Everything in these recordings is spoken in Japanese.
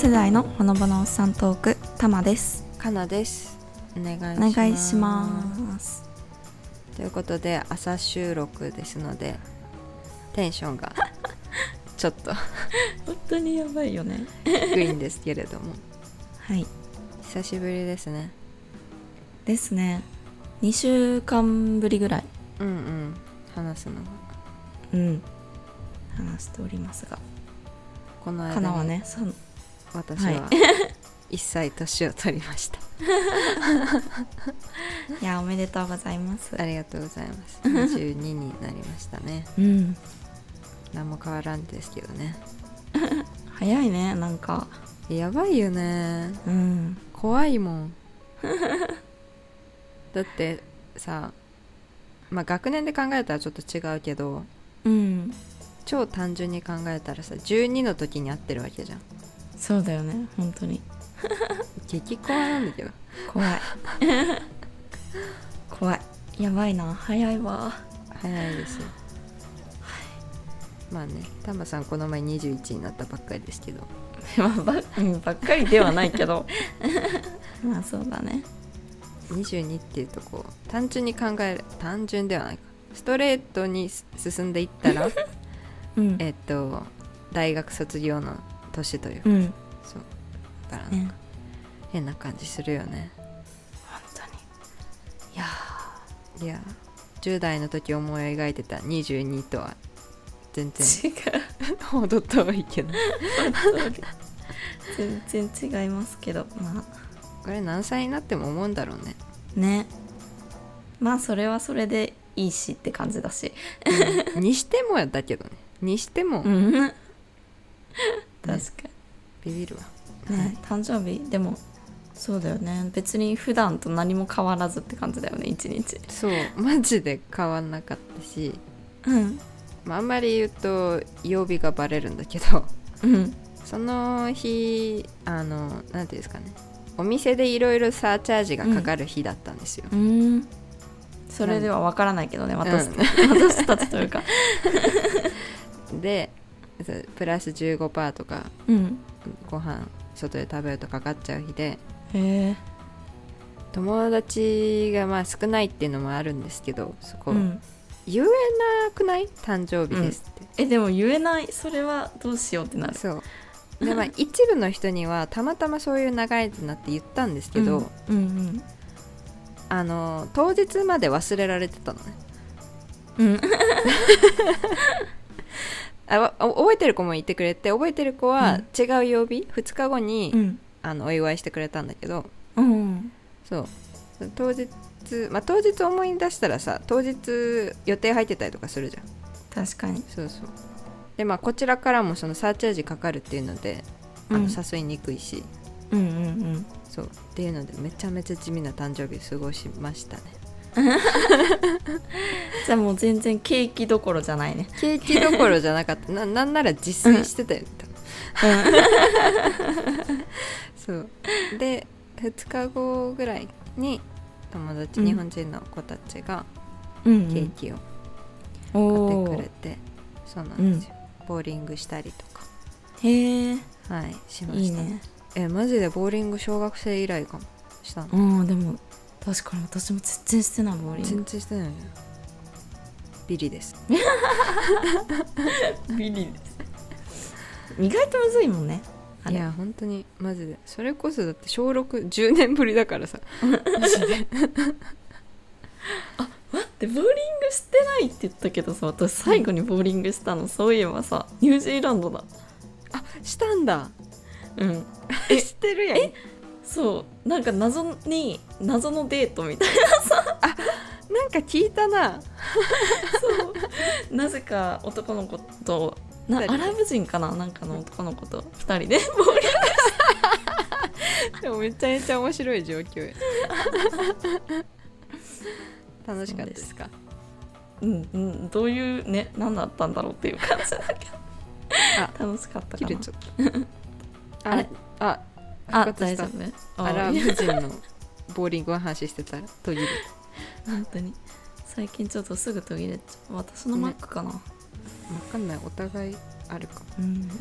世代のほのぼのおっさんトークたまです。かなです。お願いしおます。願いしますということで朝収録ですのでテンションがちょっと本当にやばいよね。低いんですけれども。はい。久しぶりですね。ですね。2週間ぶりぐらい。うんうん。話すのが。うん。話しておりますが。この間かなはにね。その私はい。は1歳年を取りました、いやおめでとうございます。ありがとうございます。22になりましたね。うん。何も変わらんですけどね。早いねなんか。やばいよね。うん。怖いもん。だってさまあ学年で考えたらちょっと違うけどうん。超単純に考えたらさ12の時に会ってるわけじゃんそうだよね本当に。激怖なんだけど。怖い。怖い。やばいな早いわ。早いですよ。まあねタマさんこの前21になったばっかりですけど。まあば,、うん、ばっかりではないけど。まあそうだね。22っていうとこう単純に考える単純ではないか。ストレートに進んでいったら うん。えっと大学卒業の年というか、うん。そう。だからなんね。か変な感じするよね。本当に。いやいや10代の時思い描いてた22とは全然ー違う。ほど遠いけど。全然違いますけど。まこれ何歳になっても思うんだろうね。あね。まあそれはそれでいいしって感じだし。にしてもやだけどね。にしても。うん確かビビるわ、にね誕生日。でもそうだよね。別に普段と何も変わらずって感じだよね一日。そう。マジで変わんなかったし、うん。まあ、あんまり言うと曜日がバレるんだけど。うん。その日あのなんていうんですかね。お店でいろいろサーチャージがかかる日だったんですよ、うん。それでは分からないけどね私,、私たちというか。でプラス15%とかうん。ご飯外で食べるとかかっちゃう日で友達がまあ少ないっていうのもあるんですけどそこ、うん。言えなくない？誕生日ですって、えでも言えない？それはどうしようってなる。そう。でまあ一部の人にはたまたまそういう流れになって言ったんですけど、うん。うんあの当日まで忘れられてたのね。うんうん あわ覚えてる子もいてくれて覚えてる子はうん。違う曜日、2日後に、うん。あのお祝いしてくれたんだけど。うんそう。当日まあ当日思い出したらさ当日予定入ってたりとかするじゃん。確かに。そうそう。でまあこちらからもそのサーチャージかかるっていうのであのうん。誘いにくいし、うんうんうん。そう。っていうのでめちゃめちゃ地味な誕生日を過ごしましたね じゃあもう全然ケーキどころじゃないね。ケーキどころじゃなかった。ななんなら自炊してたよ、多分。そう。で2日後ぐらいに友達、うん。日本人の子たちがうんケーキをお買ってくれて、そうなんですよ、ボーリングしたりとか。へえはいしました。ね。えマジでボーリング小学生以来かも。したの。うんでも確かに私も全然してないボーリン全グ然してないビリです。ビリです。意外とむずいもんね。あれ。いや本当にマジで。それこそだって小610年ぶりだからさ。マジで。待ってボーリングしてないって言ったけどさ私最後にボーリングしたの。そういえばさニュージーランドだ。あしたんだ。うん。え知ってるやんそうなんか謎に謎のデートみたいなんか聞いたな。なそう。なぜか男の子となアラブ人かな？なんかの男の子と2人で。ボーリンでもめちゃめちゃ面白い状況や。楽しかったですか？グうんうん。どういうね何だったんだろうっていう感じだけあど楽しかったかな。切れちゃった。あれ？ああ大丈夫。アラあブ人のボーリングの話してたら途切れ本当に。最近ちょっとすぐ途切れちゃう。私のマックかな、わかんない。お互いあるかも。うん。ね。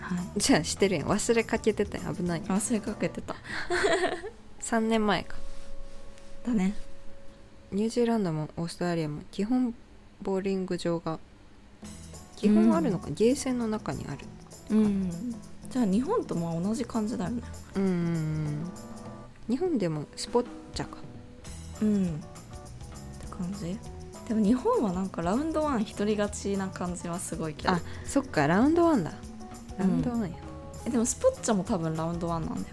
はい。じゃあしてるやん。忘れかけてたや。ん危ない忘れかけてた。3年前か。だね。ニュージーランドもオーストラリアも基本ボーリング場が基本あるのか、ゲーセンの中にあるうん。じゃあ日本とまあ同じ感じだよね。うんうんうん。日本でもスポッチャか。うん。って感じ。でも日本はなんかラウンドワン一人勝ちな感じはすごいけど。あそっか。ラウンドワンだ。ラウンドワンや、えでもスポッチャも多分ラウンドワンなんだよ。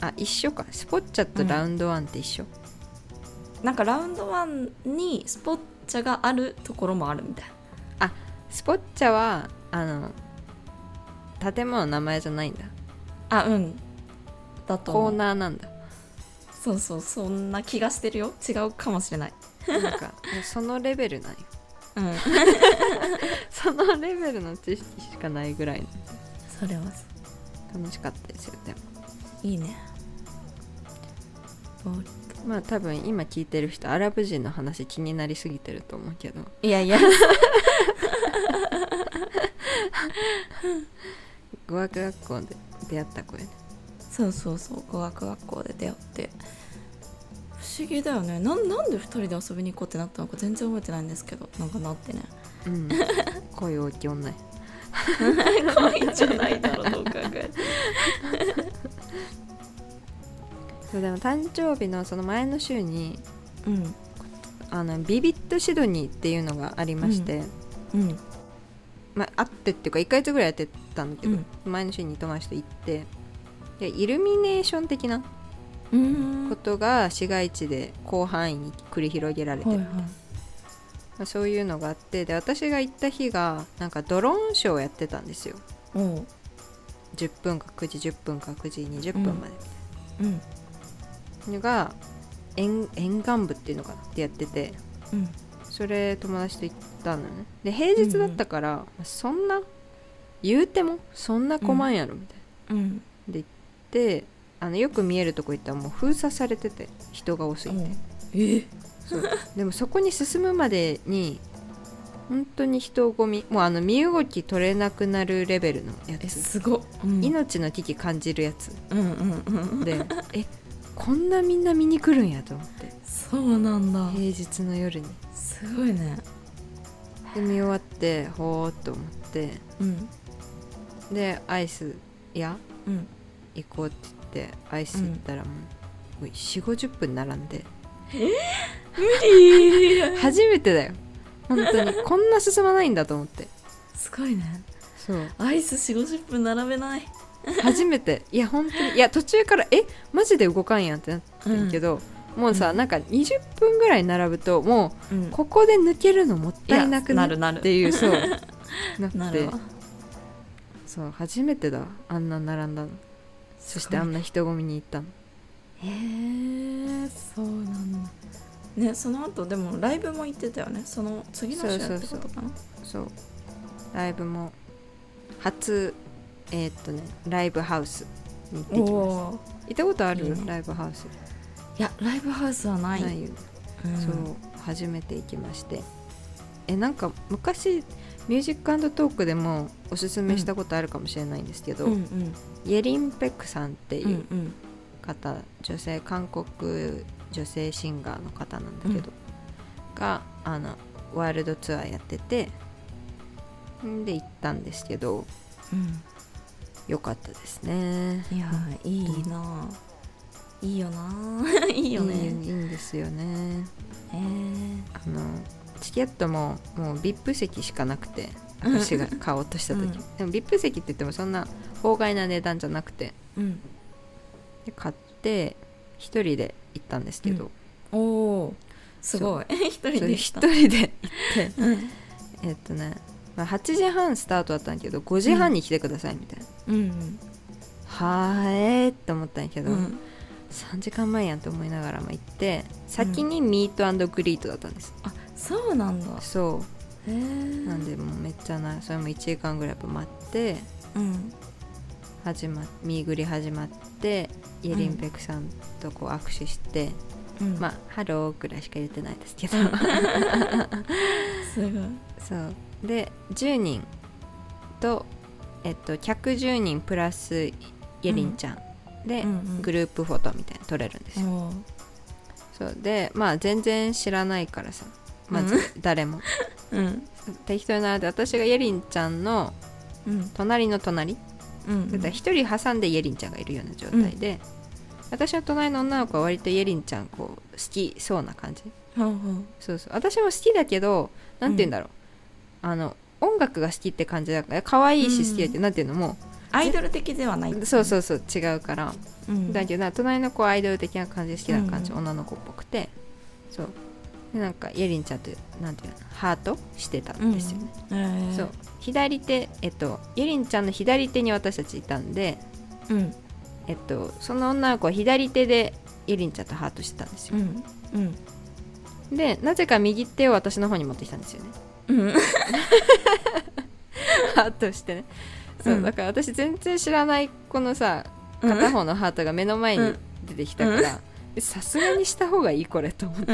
あ一緒か。スポッチャとラウンドワンって一緒、なんかラウンドワンにスポッチャがあるところもあるみたい。スポッチャはあの建物の名前じゃないんだ。なあうん。だとコーナーなんだ。そうそうそんな気がしてるよ。違うかもしれない。なんかそのレベルなんよ。うん。そのレベルの知識しかないぐらい。それは楽しかったですよでも。いいね。まあ多分今聞いてる人アラブ人の話気になりすぎてると思うけど。いやいや 語学学校で出会った子やね。そうそうそう語学学校で出会って。不思議だよね。なんなんで2人で遊びに行こうってなったのか全然覚えてないんですけど。なんかなってね。うん。恋大きい女や。恋じゃないだろどう考えて そうでも誕生日のその前の週にうん。あのビビットシドニーっていうのがありまして、うん。まあ、あってっていうか1ヶ月ぐらいやってたんだけど、うん。前の週に友達と行ってでイルミネーション的なうん。ことが市街地で広範囲に繰り広げられてる、はいはい。まあ、そういうのがあってで私が行った日がなんかドローンショーをやってたんですよ。おう。10分か9時10分か9時20分まで。うん。のが沿沿岸部っていうのかなってやっててうん。それ友達と行ったのね。で平日だったから、そんな言うてもそんな困んやろみたいな、うん。であのよく見えるとこ行ったらもう封鎖されてて人が多すぎて、え？そう。でもそこに進むまでに本当に人混みもうあの身動き取れなくなるレベルのやえつすごっ、うん、命の危機感じるやつ。うんうんうん。でえこんなみんな見に来るんやと思って。そうなんだ。平日の夜に。すごいね。で見終わってほーっと思って。うんでアイス屋うん。行こうって言ってアイス行ったらもう4 5 0分並んで。初めてだよ。本当に。こんな進まないんだと思って。すごいね。そう。アイス4 5 0分並べない。初めて。いや本当に。いや途中からえ？マジで動かんやんってなってんけど、もうさ、うん。なんか20分ぐらい並ぶともうん。うここで抜けるのもったいなくなるっていうそう。なってそう初めてだ。あんな並んだの。そしてあんな人混みに行ったの。へえそうなんだ。ねその後でもライブも行ってたよね。その次の週ってことかな。そうライブも初えーっとねライブハウスに行ってきました。お行ったことある？いいね。ライブハウス。いやライブハウスはない。ないよ。ねうん。そう初めて行きまして。えなんか昔ミュージックトークでもおすすめしたことあるかもしれないんですけど、うんうん。イェリン・ペクさんっていううんうん。方、女性韓国女性シンガーの方なんだけど、があのワールドツアーやっててんで行ったんですけどうん。良かったですね。いやーいいなあいいよなあ いいよね。いいんですよね。へえあのチケットももう VIP 席しかなくて私が買おうとした時、うん。でも VIP 席って言ってもそんな法外な値段じゃなくて。うんで買って一人で行ったんですけど、おおすごい。一人それで一人で行って。うん。えっとね、まあ、8時半スタートだったんだけど5時半に来てくださいみたいな、うん。はーえーって思ったんやけど、うん。3時間前やんと思いながらも行って先にミートグリートだったんです、あそうなんだ。そう。なんでもうめっちゃなそれも1時間ぐらい待って。うん。始まミーグリ始まってイエリンペクさんとこう握手して、うん。まあハローくらいしか言ってないですけど。すごい。そう。で10人と,、えっと、110人プラスイエリンちゃん。で、うんうん。グループフォトみたいなの撮れるんですよ、そう。でまあ全然知らないからさまず誰も、うん。適当に並んで私がイエリンちゃんのうん。隣の隣。うんだから一人挟んでイエリンちゃんがいるような状態で、私の隣の女の子は割とイエリンちゃんこう好きそうな感じ。そうそう。私も好きだけどなんて言うんだろう、あの音楽が好きって感じだから可愛いし好きだけど、なんていうのもアイドル的ではない、そうそうそう違うから、うん、だけどな隣の子はアイドル的な感じで好きな感じ、うん。女の子っぽくて。そうでなんかイエリンちゃんってなんていうのハートしてたんですよね、えー。そう。左手えっとイエリンちゃんの左手に私たちいたんでうん。えっとその女の子は左手でイエリンちゃんとハートしてたんですよ、うん。うん。でなぜか右手を私の方に持ってきたんですよね。うん。ハートしてね。そう、うん。だから私全然知らないこのさ片方のハートが目の前に出てきたからえさすがにした方がいいこれと思って、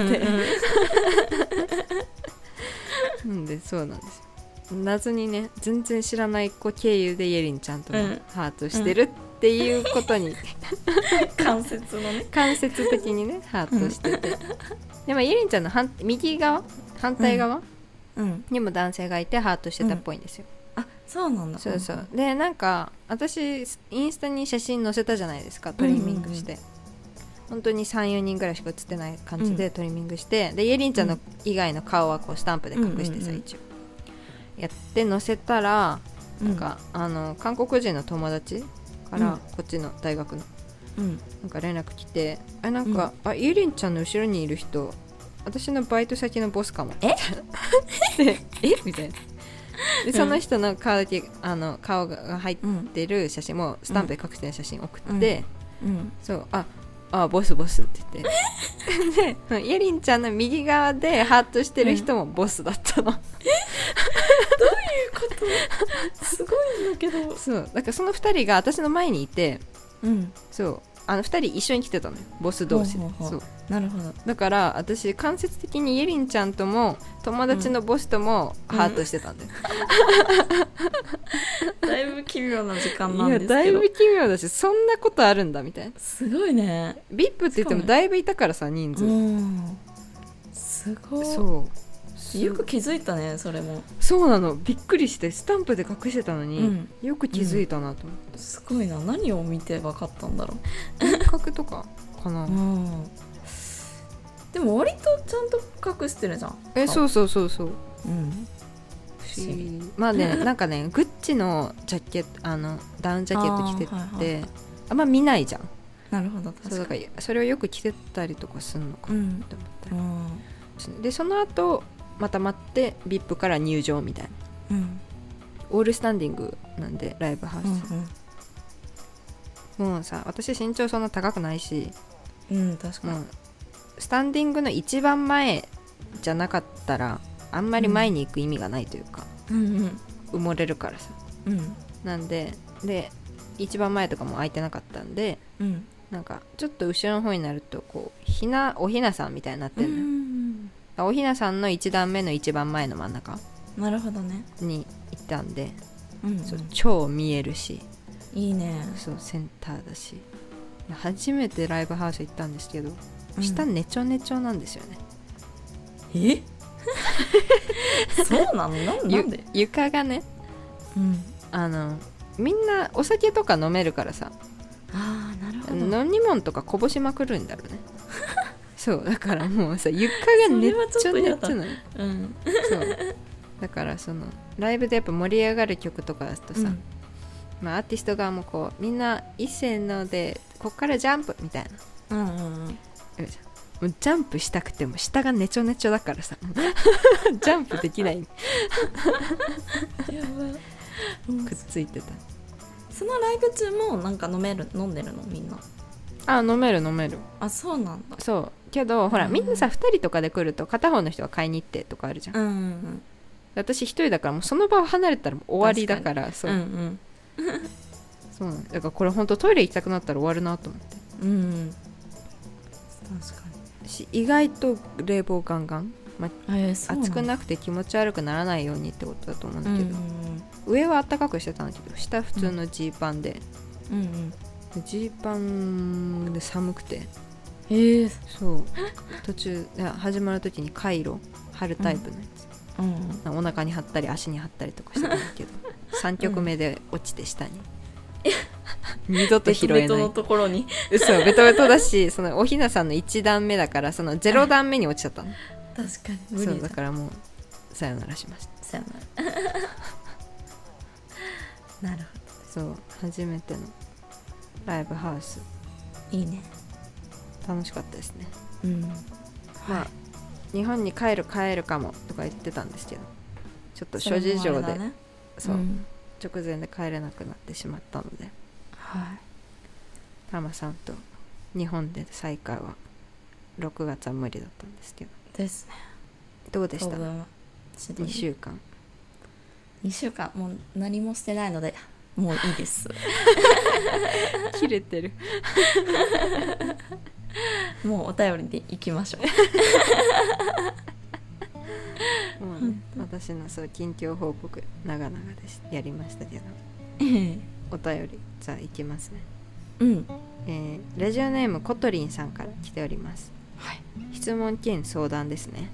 うん でそうなんです。よ謎にね全然知らない子経由でイエリンちゃんともうん。ハートしてるっていうことに、関節のね。間接的にねハートしてて、でもイエリンちゃんの反右側？反対側？うん。にも男性がいてハートしてたっぽいんですよ、あそうなんだ。そうそう。でなんか私インスタに写真載せたじゃないですかトリミングして、本当に34人ぐらいしか写ってない感じでトリミングして、でイエリンちゃんの以外の顔はこうスタンプで隠してさ、うんうんうん。一応やって載せたらうん。なんか、あの韓国人の友達から、うん。こっちの大学のうん。なんか連絡来て「あなんか、あイエリンちゃんの後ろにいる人私のバイト先のボスかも」え？でえ？みたいな。でその人の顔だけあの顔が入っうんてる写真もスタンプで隠してる写真送って、うん。そうああボスボスって言って。でイエリンちゃんの右側でハートしてる人もボスだったの、すごいんだけど。そうだからその2人が私の前にいてうん。そうあの2人一緒に来てたのよボス同士で。そううなるほど。だから私間接的にイエリンちゃんとも友達のボスともハートしてたんだよ、だいぶ奇妙な時間なんいやですけど。だいぶ奇妙だしそんなことあるんだみたいな。すごいね。VIP って言ってもだいぶいたからさ人数、うん。すごい。そうよ。く気づいたねそれも。そうなの。びっくりしてスタンプで隠してたのに、うん。よく気づいたなと思って、すごいな。何を見て分かったんだろ幻覚とかかな、う、うん、でも割とちゃんと隠してるじゃん。えそうそうそうそう。うん。不思議。まあね なんかねグッチのジャケットあのダウンジャケット着てて。あはいはいはい。んま見ないじゃん。なるほどそうだ確からそれをよく着てたりとかするのかなうんって思った。りうん。でその後また待って VIP から入場みたいな。うん。オールスタンディングなんでライブハウス、もうさ私身長そんな高くないし。うんうん確かに。スタンディングの一番前じゃなかったらあんまり前に行く意味がないというか、うんうん。埋もれるからさ。うん。なんでで一番前とかも空いてなかったんでうん。なんかちょっと後ろの方になるとこうひなおひなさんみたいになってるのよ、んおひなさんの一段目の一番前の真ん中なるほどね。に行ったんで、うんそう超見えるしいいね。そうセンターだし。初めてライブハウス行ったんですけど、うん。下ネチョネチョなんですよね。え？そうなの？なんで？床がねうん。あのみんなお酒とか飲めるからさ。ああなるほど。飲み物とかこぼしまくるんだろうねそうだからもうさ床がネッチョネチョなのうん。そう。だからそのライブでやっぱ盛り上がる曲とかだとさ、うん。まあ、アーティスト側もこうみんな一斉のでこっからジャンプみたいな。うんうんうん。もうジャンプしたくても下がネチョネチョだからさ。ジャンプできない。やば。いくっついてた。そのライブ中もなんか飲める飲んでるのみんな？あ飲める飲める。あそうなんだ。そうけどほらうんみんなさ2人とかで来ると片方の人が買いに行ってとかあるじゃん、うんうん私1人だからもうその場を離れたらもう終わりだからそう,、うんうん。そうだからこれ本当トイレ行きたくなったら終わるなと思って。うんうん。確かし意外と冷房ガンガン、まにえーそうなんだ。暑くなくて気持ち悪くならないようにってことだと思うんだうんうけど、ん。上はあったかくしてたんだけど下普通のジーパンで。うんうん。ジーパンで寒くてへえそう。途中始まる時にカイロ貼るタイプのやつ、うん。うん。お腹に貼ったり足に貼ったりとかしてたんだけど 3曲目で落ちて下に、二度と拾えない。ベトベトのところに。そうベトベトだしそのおひなさんの1段目だからその0段目に落ちちゃったの。確かに無そう理だだからもうさよならしましさよなら。なるほたそう初めてのライブハウス。どいいね楽しかったですね。うん。まあ日本に帰る帰るかもとか言ってたんですけどちょっと諸事情で、ね。そう、ん。直前で帰れなくなってしまったのではい。タマさんと日本で再会は6月は無理だったんですけど。ですね。どうでした？当分シドニ2ー週間。2週間もう何もしてないのでもういいです。切れてる もうお便りでいきましょう。もうね私のそう近況報告長々です。やりましたけど。お便りじゃあいきますね。うん。えーラジオネームコトリンさんから来ております。はい。質問兼相談ですね。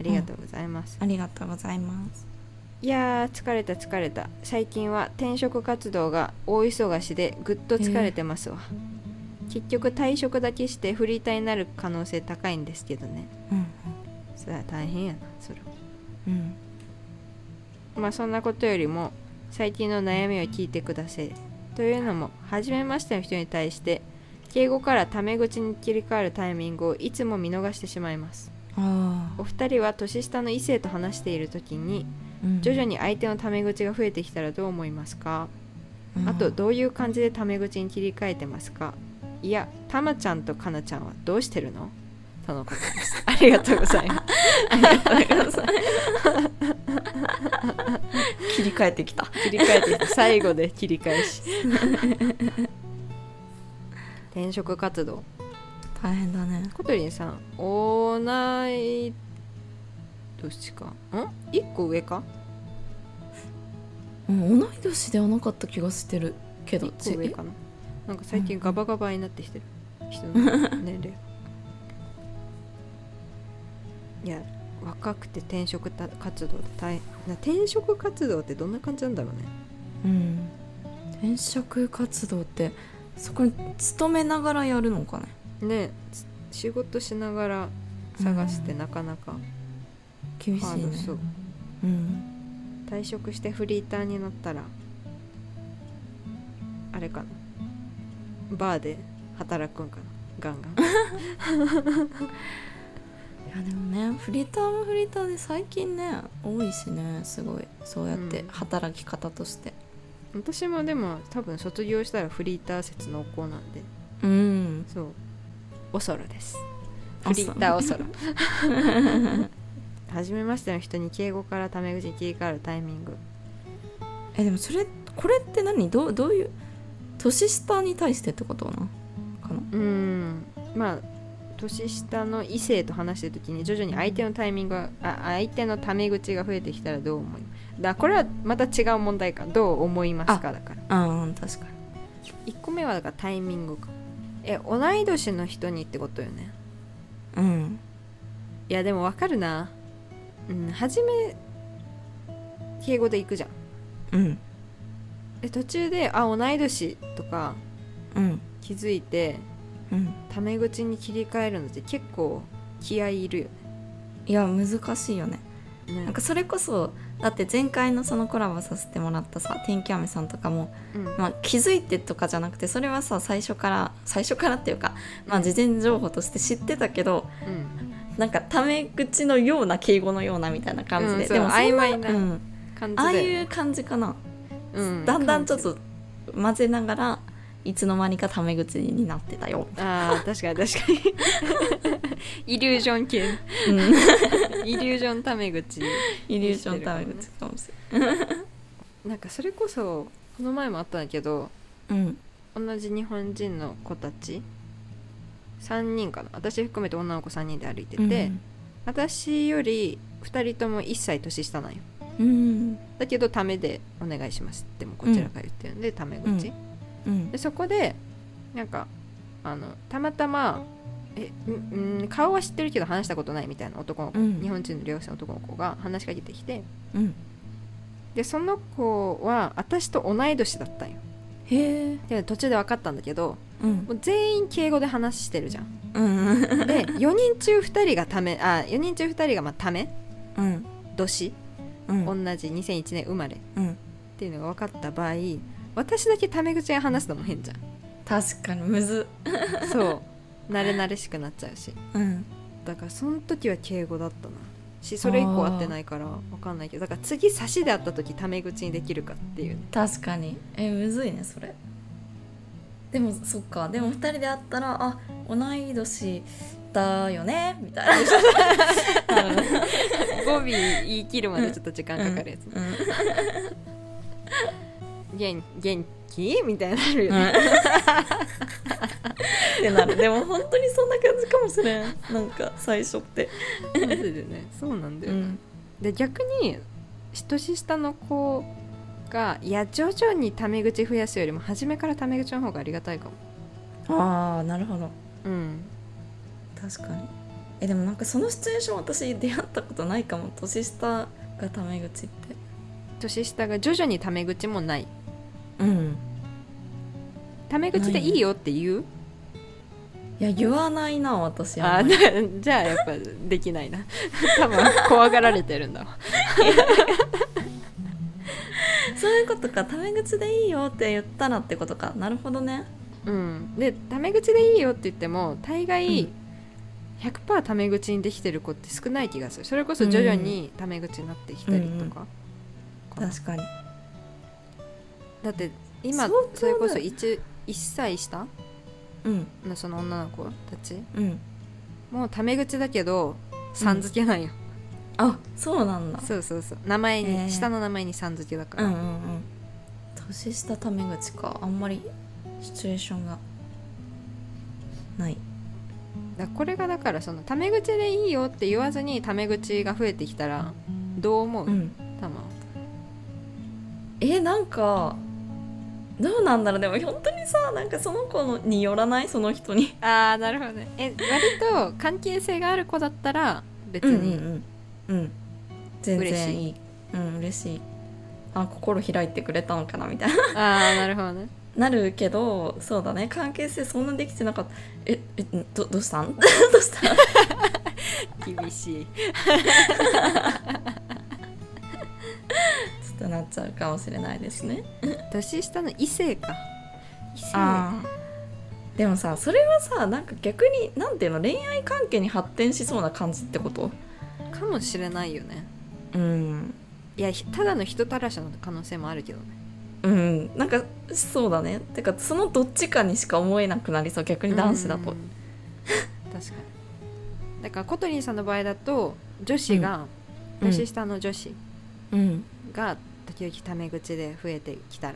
ありがとうございます、ありがとうございます。いやー疲れた疲れた。最近は転職活動が大忙しでぐっと疲れてますわ、結局退職だけしてフリーターになる可能性高いんですけどね。うんそれは大変やな。それはうん。まあそんなことよりも最近の悩みを聞いてください。というのも初めましての人に対して敬語からタメ口に切り替わるタイミングをいつも見逃してしまいます。あお二人は年下の異性と話している時にあ、うん。徐々に相手のタメ口が増えてきたらどう思いますか？うん。あとどういう感じでタメ口に切り替えてますか？いやたまちゃんとかなちゃんはどうしてるの？とのことです。ありがとうございます。ありがとうございます。切り替えてきた。切り替えてきて最後で切り返し。転職活動。大変だね。コトリンさん同い年か？ん？1個上か？うん同い年ではなかった気がしてるけど。1個上かな？なんか最近ガバガバになってきてる。人の年齢。いや若くて転職た活動で大変。な転職活動ってどんな感じなんだろうね。うん。転職活動ってそこに勤めながらやるのかね。ねつ仕事しながら探してうん。なかなか。厳しいね。そう。うん。退職してフリーターになったらあれかなバーで働くんかな？ガンガン。いやでもねフリーターもフリーターで最近ね多いしねすごい。そうやってうん。働き方として。私もでも多分卒業したらフリーター説濃厚なんで。うん。そう。おそろです。あフリーターおそろ。初めましての人に敬語からタメ口に切り替わるタイミング。えでもそれこれって何？どうどういう年下に対してってことなかな？うーん。まあ年下の異性と話してる時に徐々に相手のタイミングがあ相手のタメ口が増えてきたらどう思いだこれはまた違う問題か。どう思いますかだから。うん確かに。1個目はだからタイミングか。え同い年の人にってことよね。うん。いやでもわかるな。うん初め敬語で行くじゃん。うんで途中であ同い年とかうん。気づいてうん。タメ口に切り替えるのって結構気合いいるよいや難しいよね。ね。ねなんかそれこそだって前回のそのコラボさせてもらったさ天気雨さんとかも、うん。まあ、気づいてとかじゃなくてそれはさ最初から最初からっていうか、まあ、事前情報として知ってたけどうん。なんかタメ口のような敬語のようなみたいな感じで、うんそうでもそん曖昧なうん、感じでああいう感じかな、うん。だんだんちょっ感と混ぜながらいつの間にかタメ口になってたよ、じあー確かに確かに。イリュージョン系。うん、イリュージョンタメ口。イリュージョンタメ口かもしれない。なんかそれこそこの前もあったんだけどうん。同じ日本人の子たち3人かな。私含めて女の子3人で歩いてて、うん。私より2人とも1歳年下なんようん。だけどためでお願いしますってもこちらが言ってるんで、タメ口、うん。でそこでなんかあのたまたまえんん顔は知ってるけど話したことないみたいな男の子、うん。日本人の留学生の男の子が話しかけてきてうん。でその子は私と同い年だったんよ。へえで途中で分かったんだけどうん。もう全員敬語で話してるじゃん。うん。で4人中2人がためあ4人中2人がまあためうん。年うん同じ2001年生まれ。っうん。ていうのが分かった場合私だけタメ口で話すのも変じゃん。確かにむず。そう。慣れ慣れしくなっちゃうし。うん。だからその時は敬語だったな。しそれ以降会ってないから分かんないけどだから次差しで会った時タメ口にできるかっていうね。確かに。えむずいねそれ。でもそっか。でも2人で会ったらあ同い年だよねみたいな。語尾言い切るまでちょっと時間かかるやつ、うん。元元気？みたいになるようん。ね、ってなる。でも本当にそんな感じかもしれん。なんか最初って。マジでね。そうなんだよ、うん。で逆に年下の子がいや徐々にタメ口増やすよりも初めからタメ口の方がありがたいかも。ああなるほど。うん確かに。えでもなんかそのシチュエーション私出会ったことないかも。年下がタメ口って。年下が徐々にタメ口もない。うん。タメ口でいいよって言う？いや言わないな私ああ じゃあやっぱできないな。多分怖がられてるんだわ。そういうことかタメ口でいいよって言ったらってことか。なるほどね。うん。でタメ口でいいよって言っても大概、うん100%タメ口にできてる子って少ない気がする。それこそ徐々にタメ口になってきたりとか,、確かに。だって今それこそ 1, 1歳下？うん。のその女の子たち？うん。もうタメ口だけどさん付けなんよ、あそうなんだ。そうそうそう。名前に、へー。下の名前にさん付けだから、うんうんうん。年下タメ口か。あんまりシチュエーションがないだこれがだからそのタメ口でいいよって言わずにタメ口が増えてきたらどう思う、うん。たまえなんかどうなんだろう。でも本当にさなんかその子のによらない？その人に。ああなるほどね。え割と関係性がある子だったら別に、うんうん全嬉しい然いい。うん嬉しい。あ心開いてくれたのかなみたいな。ああなるほどねなるけどそうだね。関係性そんなできてなかった。ええどどうしたん？どうしたん？厳しい。ちょっとなっちゃうかもしれないですね。年下の異性か。異性。でもさそれはさなんか逆になんていうの？恋愛関係に発展しそうな感じってこと？かもしれないよね。うん。いやひただの人たらしの可能性もあるけどねうん。なんかそうだね。てかそのどっちかにしか思えなくなりそう。逆に男子だと。うん。確かに。だからコトリンさんの場合だと女子が、うん。年下の女子うん。が時々タメ口で増えてきたら。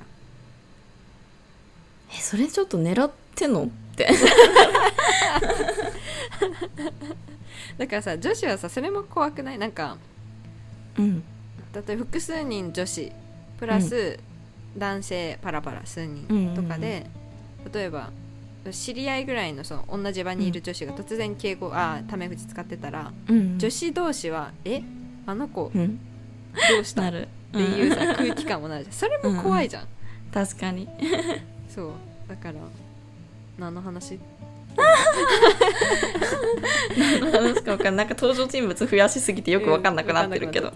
えそれちょっと狙ってんのって。だからさ女子はさそれも怖くない？なんかうん。例えば複数人女子プラス男性パラパラ数人とかで、例えば知り合いぐらいのその同じ場にいる女子が突然敬語、あタメ口使ってたらうん女子同士は「えあの子うん。どうした?」っていうさ、ん。空気感もなるじゃん。それも怖いじゃん、確かに。そう。だから何の話？話か分かんない。なんか登場人物増やしすぎてよく分かんなくなってるけど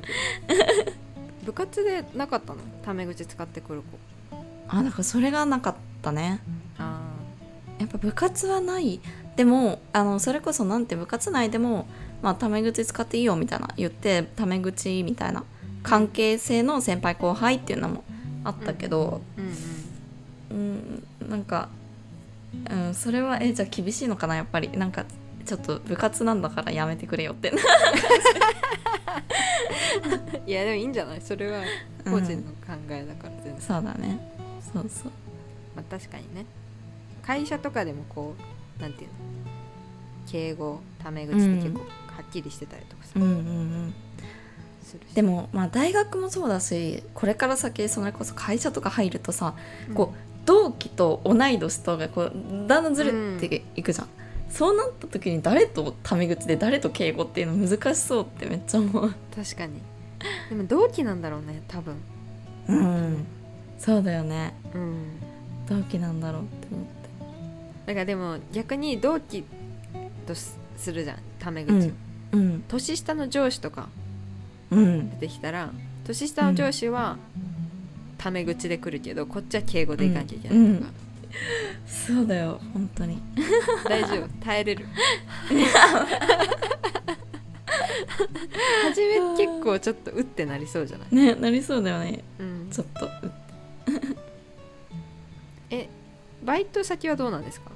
部活でなかったの？タメ口使ってくる子。あだからそれがなかったね。あやっぱ部活はない。でもあのそれこそなんて部活内でもまあタメ口使っていいよみたいな言ってタメ口みたいな関係性の先輩後輩っていうのもあったけどーうんうん。うんなんか、うん、それはえじゃあ厳しいのかなやっぱり。なんかちょっと部活なんだからやめてくれよって いやでもいいんじゃない？それは個人の考えだから全然、そうだね。そうそう。まあ、確かにね。会社とかでもこうなんていうの？敬語タメ口って結構はっきりしてたりとかさ、うんうんうん。でもまあ大学もそうだしこれから先それこそ会社とか入るとさ、うん。こう同期と同い年とがこうだんだんずれていくじゃん、そうなった時に誰とタメ口で誰と敬語っていうの難しそうってめっちゃ思う。確かにでも同期なんだろうね多分。うん。そうだよね。うん。同期なんだろうって思って。だからでも逆に同期とすするじゃんタメ口、うん。うん。年下の上司とかうん。出てきたら年下の上司はタメ口で来るけど、こっちは敬語でいかなきゃいけないとか、そうだよ本当に。大丈夫耐えれる 初め結構ちょっとうってなりそうじゃない、ねなりそうだよね。うん、ちょっとう えバイト先はどうなんですか、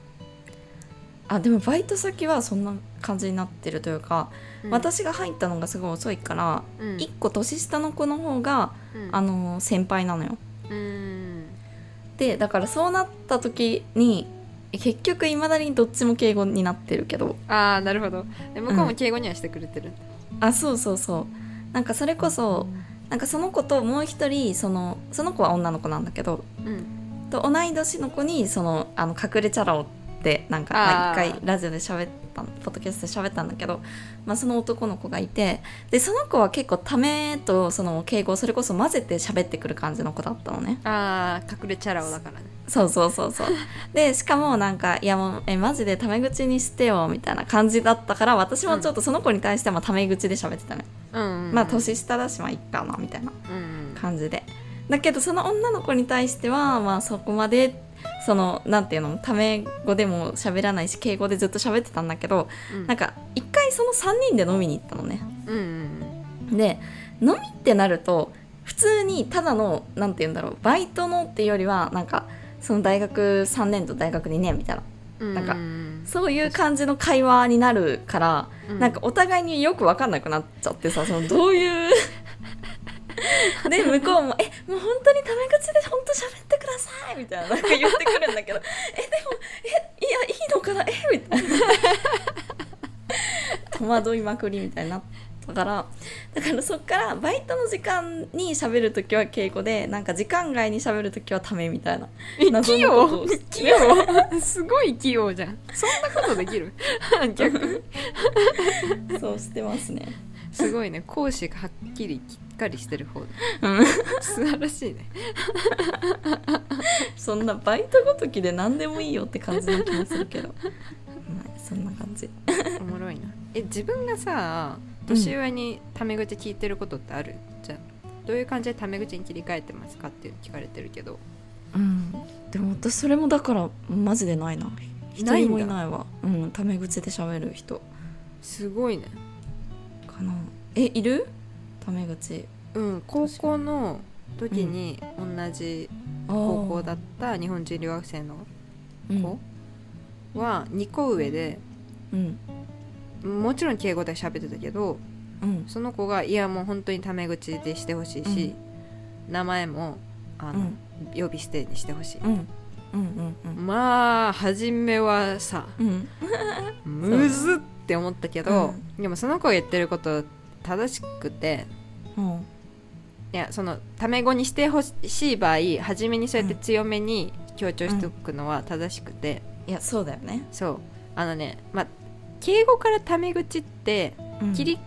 あでもバイト先はそんな感じになってるというか、うん、私が入ったのがすごい遅いから、うん。一個年下の子の方が、うん。あの先輩なのよ。うん。でだからそうなった時に結局いまだにどっちも敬語になってるけど。ああなるほど。で向こうも敬語にはしてくれてる、あそうそうそう。なんかそれこそなんかその子ともう一人そのその子は女の子なんだけどうん。と同い年の子にそのあの隠れチャラ男ってなんか一回ラジオで喋ったポッドキャストで喋ったんだけど、まあ、その男の子がいてでその子は結構ためとその敬語をそれこそ混ぜて喋ってくる感じの子だったのね。ああ隠れチャラ男だからねそうそうそうそう。でしかもなんか「いやもうえマジでタメ口にしてよ」みたいな感じだったから私もちょっとその子に対してはタメ口で喋ってたね、うんうんうん。まあ年下だしまあいっかなみたいな感じで。だけどその女の子に対してはまあそこまでそのなんていうのタメ語でも喋らないし敬語でずっと喋ってたんだけど、うん。なんか一回その3人で飲みに行ったのね。うんうんで飲みってなると普通にただのなんて言うんだろうバイトのっていうよりはなんかその大学3年と大学2年みたいな。うん。なんかうんそういう感じの会話になるから、うん。なんかお互いによく分かんなくなっちゃってさそのどういう で向こうも「えもう本当にタメ口で本当喋ってください」みたいななんか言ってくるんだけど「えでもえいやいいのかな？えみたいな。戸惑いまくりみたいになったからだからそっからバイトの時間に喋る時は敬語でなんか時間外に喋る時はためみたいな。器用？器用？すごい器用じゃん。そんなことできる？逆に。そうしてますね。すごいね。講師がはっきりきっかりしてる方だ。うん。素晴らしいね。そんなバイトごときで何でもいいよって感じな気もするけど、まあ、そんな感じ。おもろいな。え自分がさ年上にタメ口聞いてることってある、じゃあどういう感じでタメ口に切り替えてますかって聞かれてるけど。うん。でも私それもだからマジでないな。一人もいないわ。うんタメ口で喋る人。すごいね。かな。えいる？タメ口。うん高校の時に同じ高校だった日本人留学生のうん。子は2個上でうんもちろん敬語で喋ってたけどうん。その子がいやもう本当にタメ口でしてほしいし、名前もあの、呼び捨てにしてほしい、うん。うんうんうん。まあ初めはさうん。むずって思ったけど、でもその子が言ってること正しくてうん。いやそのタメ語にしてほしい場合初めにそうやって強めに強調しておくのは正しくて、いやそうだよね、そう。あのねまあ敬語からタメ口ってうん。切り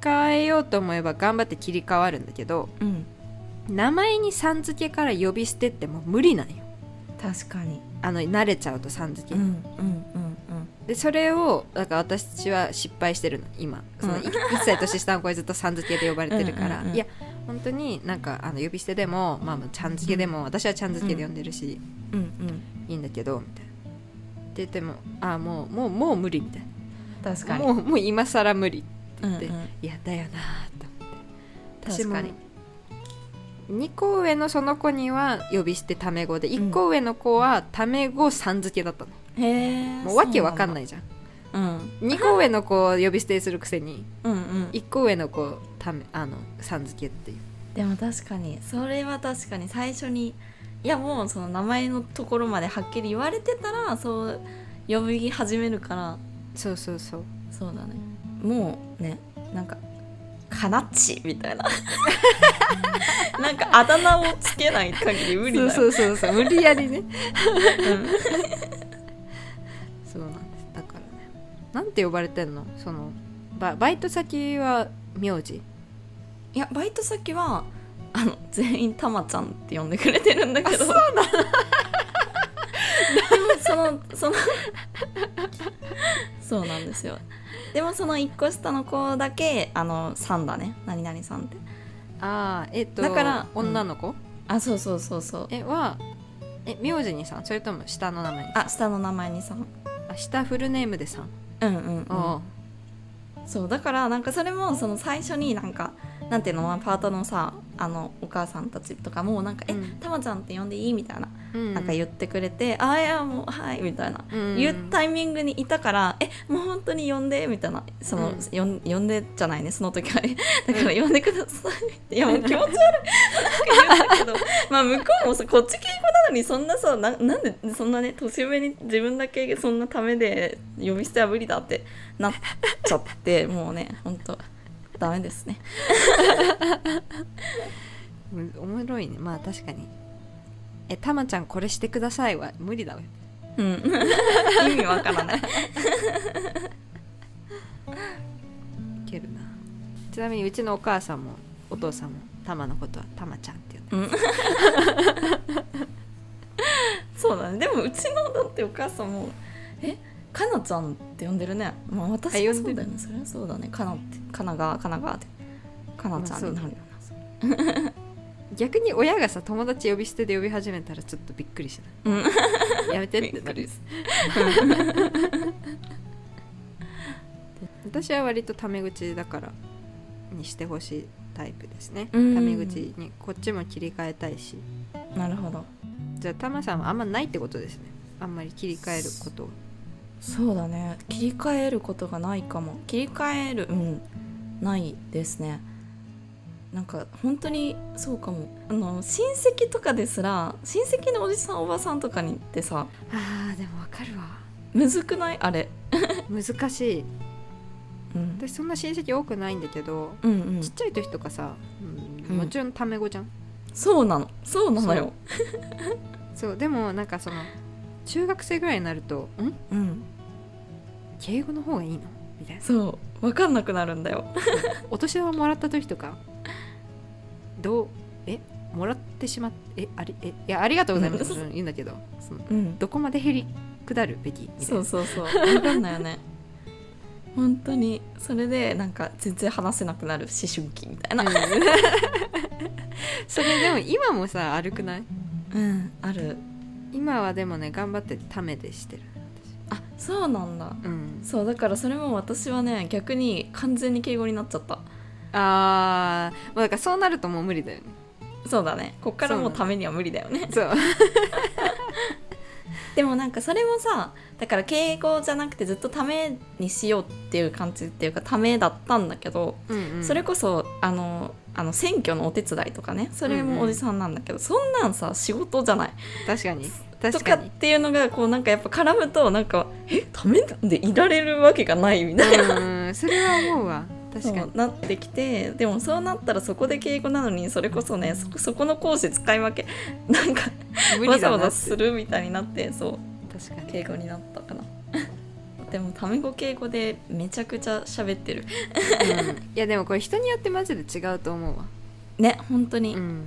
替えようと思えば頑張って切り替わるんだけどうん。名前にさん付けから呼び捨てってもう無理なんよ。確かに。あの慣れちゃうとさん付け。に、うんうんうん。でそれをだから私は失敗してるの今。そのうん。1歳年下の子にずっとさん付けで呼ばれてるから、うんうんうん。いや本当になんかあの呼び捨てでも、まあ、ちゃん付けでも、私はちゃん付けで呼んでるし、うんうん。いいんだけどみたいな。って言ってもあもうもうもう無理みたい確かに。なもうもう今更無理って言って、うんうん。いやだよなと思って。確かに。2個上のその子には呼び捨てタメ語で1個上の子はタメ語さん付けだったの、へえもうわけわかんないいじゃん。うん2個上の子を呼び捨てするくせにうんうん。1個上の子をためあのさん付けっていう。でも確かにそれは確かに最初にいやもうその名前のところまではっきり言われてたらそう呼び始めるからそうそうそう。そうだね。もうねなんかかなっちみたいな。なんかあだ名をつけない限り無理だよ。そうそうそうそう。無理やりね。うん。そうなんです。だからね。なんて呼ばれてんの？そのババイト先は名字？いやバイト先はあの全員たまちゃんって呼んでくれてるんだけど。そうなのそのそのそうなんですよ。でもその1個下の子だけあのさんだね。何々さんって。ああえっとだから女の子、あそうそうそうそう。えはえ名字にさん？それとも下の名前にあ下の名前にさん。あ下フルネームでさん、うんうん、うん、あそうだからなんかそれもその最初になんかなんていうの？まあパートのさあのお母さんたちとかもなんか「うん。えたまちゃんって呼んでいい?」みたいな、あ、うん。なんか言ってくれて「あいやもうはい」みたいな、うん。言うタイミングにいたから「えもう本当に呼んで」みたいな。その、うん。呼んでじゃないねその時はだから呼んでくださいって。いやもう気持ち悪い。なんか言ったけど まあ向こうもさこっち敬語なのにそんなさななんでそんなね年上に自分だけそんなためで呼び捨ては無理だってなっちゃってもうね本当ダメですね。むおもろいね。まあ確かに。えたまちゃんこれしてくださいは無理だわ。うん。意味わからない。いけるな。ちなみにうちのお母さんもお父さんもたまのことはたまちゃんって呼んでそうだね。でもうちのだってお母さんも「え？かなちゃん」って呼んでるね。まあ私もそうだよね。それはそうだね。かなってかながかながってかなちゃんになるよな。逆に親がさ友達呼び捨てで呼び始めたらちょっとびっくりしうん。ないやめてってなる。私は割とタメ口だからにしてほしいタイプですね。タうん。メ口にこっちも切り替えたいし。なるほど。じゃあタマさんはあんまないってことですね。あんまり切り替えることはそうだね。切り替えることがないかも。切り替えるうん。ないですね。なんか本当にそうかも。あの親戚とかですら親戚のおじさんおばさんとかにってさあーでもわかるわ。むずくない？あれ、難しい。うん、私そんな親戚多くないんだけど、うんうん。ちっちゃい時とかさ、うんうん。もちろんタメ語じゃん。そうなの。そうなのよ。そう。でもなんかその中学生ぐらいになると「ん。うん。敬語の方がいいの?」みたいな。そう。分かんなくなるんだよ。お年玉もらった時とかどう？え？もらってしまってえ？ありえ？いやありがとうございます。言うんだけどそのうん。どこまでへり下るべき？みたいなそうそうそう。分かんないよね。本当にそれでなんか全然話せなくなる思春期みたいな。うん。それでも今もさ歩くない？うんある今はでもね頑張ってためでしてる。あそうなんだ。うん。そうだからそれも私はね逆に完全に敬語になっちゃった。あーもうだからそうなるともう無理だよね。そうだね。こっからもそうためには無理だよね。そう。でもなんかそれもさだから敬語じゃなくてずっとためにしようっていう感じっていうかためだったんだけど、うんうん。それこそあのあの選挙のお手伝いとかねそれもおじさんなんだけど、そんなんさ仕事じゃない。確かにと確かっていうのがこうなんかやっぱ絡むとなんかえためでいられるわけがないみたいな、うんそれは思うわ。確かに。なってきてでもそうなったらそこで敬語なのにそれこそねそそこの講師使い分けなんか無わざわざするみたいになってそう確かに。敬語になったかな。でもタメ語敬語でめちゃくちゃ喋ってる。うん。いやでもこれ人によってマジで違うと思うわ。ね本当に、うん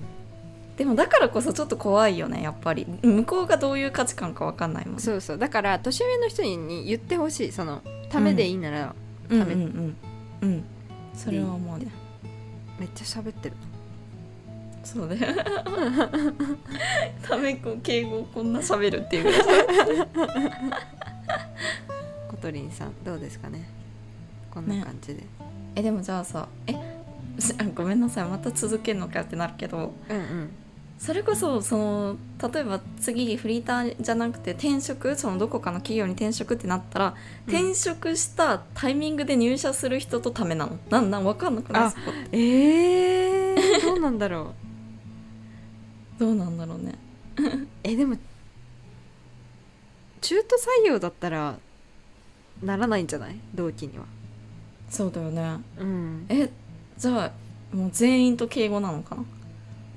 でもだからこそちょっと怖いよねやっぱり。向こうがどういう価値観か分かんないもんそうそう。だから年上の人に言ってほしいそのためでいいなら、うん。ためうんうんうんそれは思うねめっちゃ喋ってる。そうね。タメ語敬語こんな喋るっていうぐらい。コトリンさんどうですかね？こんな感じで、えでもじゃあさえしごめんなさい。また続けるのかよってなるけど。うんうんそれこそその例えば次フリーターじゃなくて転職そのどこかの企業に転職ってなったら、うん。転職したタイミングで入社する人とためなの？なんなん？分かんなくない？えー、どうなんだろう？どうなんだろうね。えでも中途採用だったらならないんじゃない？同期には。そうだよね。うん。えじゃあもう全員と敬語なのかな？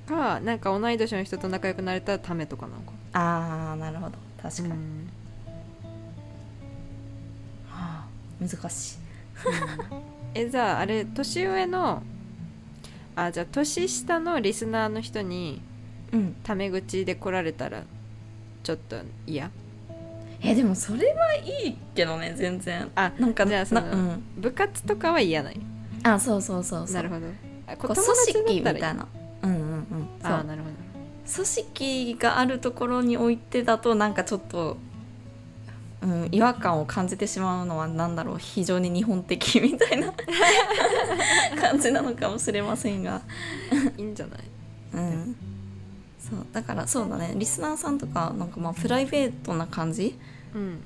かなんか同い年の人と仲良くなれたらためとかなのか。あーなるほど。確かに、はうん。あ、難しい。えじゃああれ年上のあじゃあ年下のリスナーの人にうん。タメ口で来られたらちょっと嫌？えでもそれはいいけどね全然。あなんかじゃあそのなうん。部活とかは嫌ない？あそうそうそうそう。なるほど。あ組織みたいなうんうん。うんそうあなるほど。組織があるところにおいてだとなんかちょっと、うん、違和感を感じてしまうのは何だろう。非常に日本的みたいな 感じなのかもしれませんが、いいんじゃない？うん、そうだからそうだね。リスナーさんとかなんかまあプライベートな感じ？うん。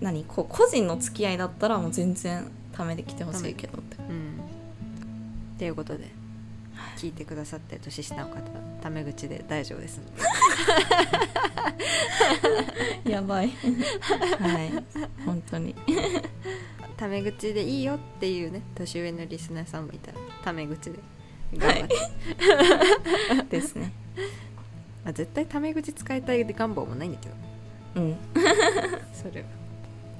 何？こう個人の付き合いだったらもう全然ためできてほしいけどって。うん。っていうことで聞いてくださって年下の方タメ口で大丈夫です。やばい。はい。本当に。タメ口でいいよっていうね年上のリスナーさんもいたらタメ口で。頑張って、ですね。まあ、絶対タメ口使いたい願望もないんだけど。うん。それは。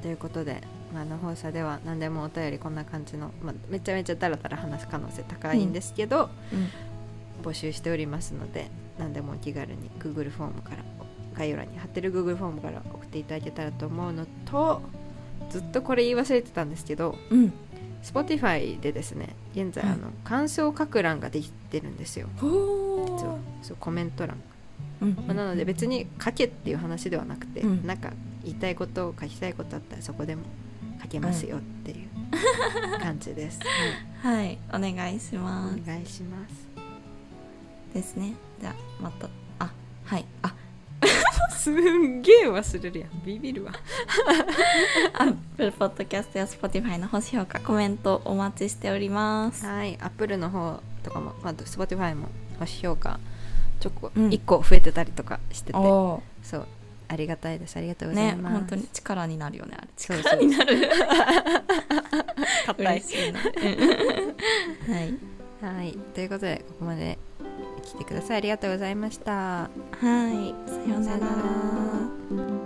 ということで、まあ、あの放送では何でもお便りこんな感じの、まあ、めちゃめちゃダラダラ話す可能性高いんですけど、うん。募集しておりますので何でもお気軽に Google フォームから概要欄に貼ってる Google フォームから送っていただけたらと思うのとずっとこれ言い忘れてたんですけどうん。Spotify でですね現在、はい。あの感想を書く欄ができてるんですよ。ほ実は。ーそうコメント欄、うん。まあなので別に書けっていう話ではなくて、うん。なんか言いたいことを書きたいことあったらそこでも書けますよっていう感じです、はい。お願いしはいます。お願いします。ですね。じゃあまた。あはい。あ。すんげえ忘れるやん。ビビるわ。Apple Podcast や Spotify の星評価コメントお待ちしております。はい、アップルの方とかも、まあ、Spotify も星評価ちょこうん。1個増えてたりとかしてて、おそうありがたいです。ありがとうござねいます。本当に力になるよねあれ。力になる。硬い。嬉しいな はい。はい。ということでここまで来てください。ありがとうございました。はい。さようなら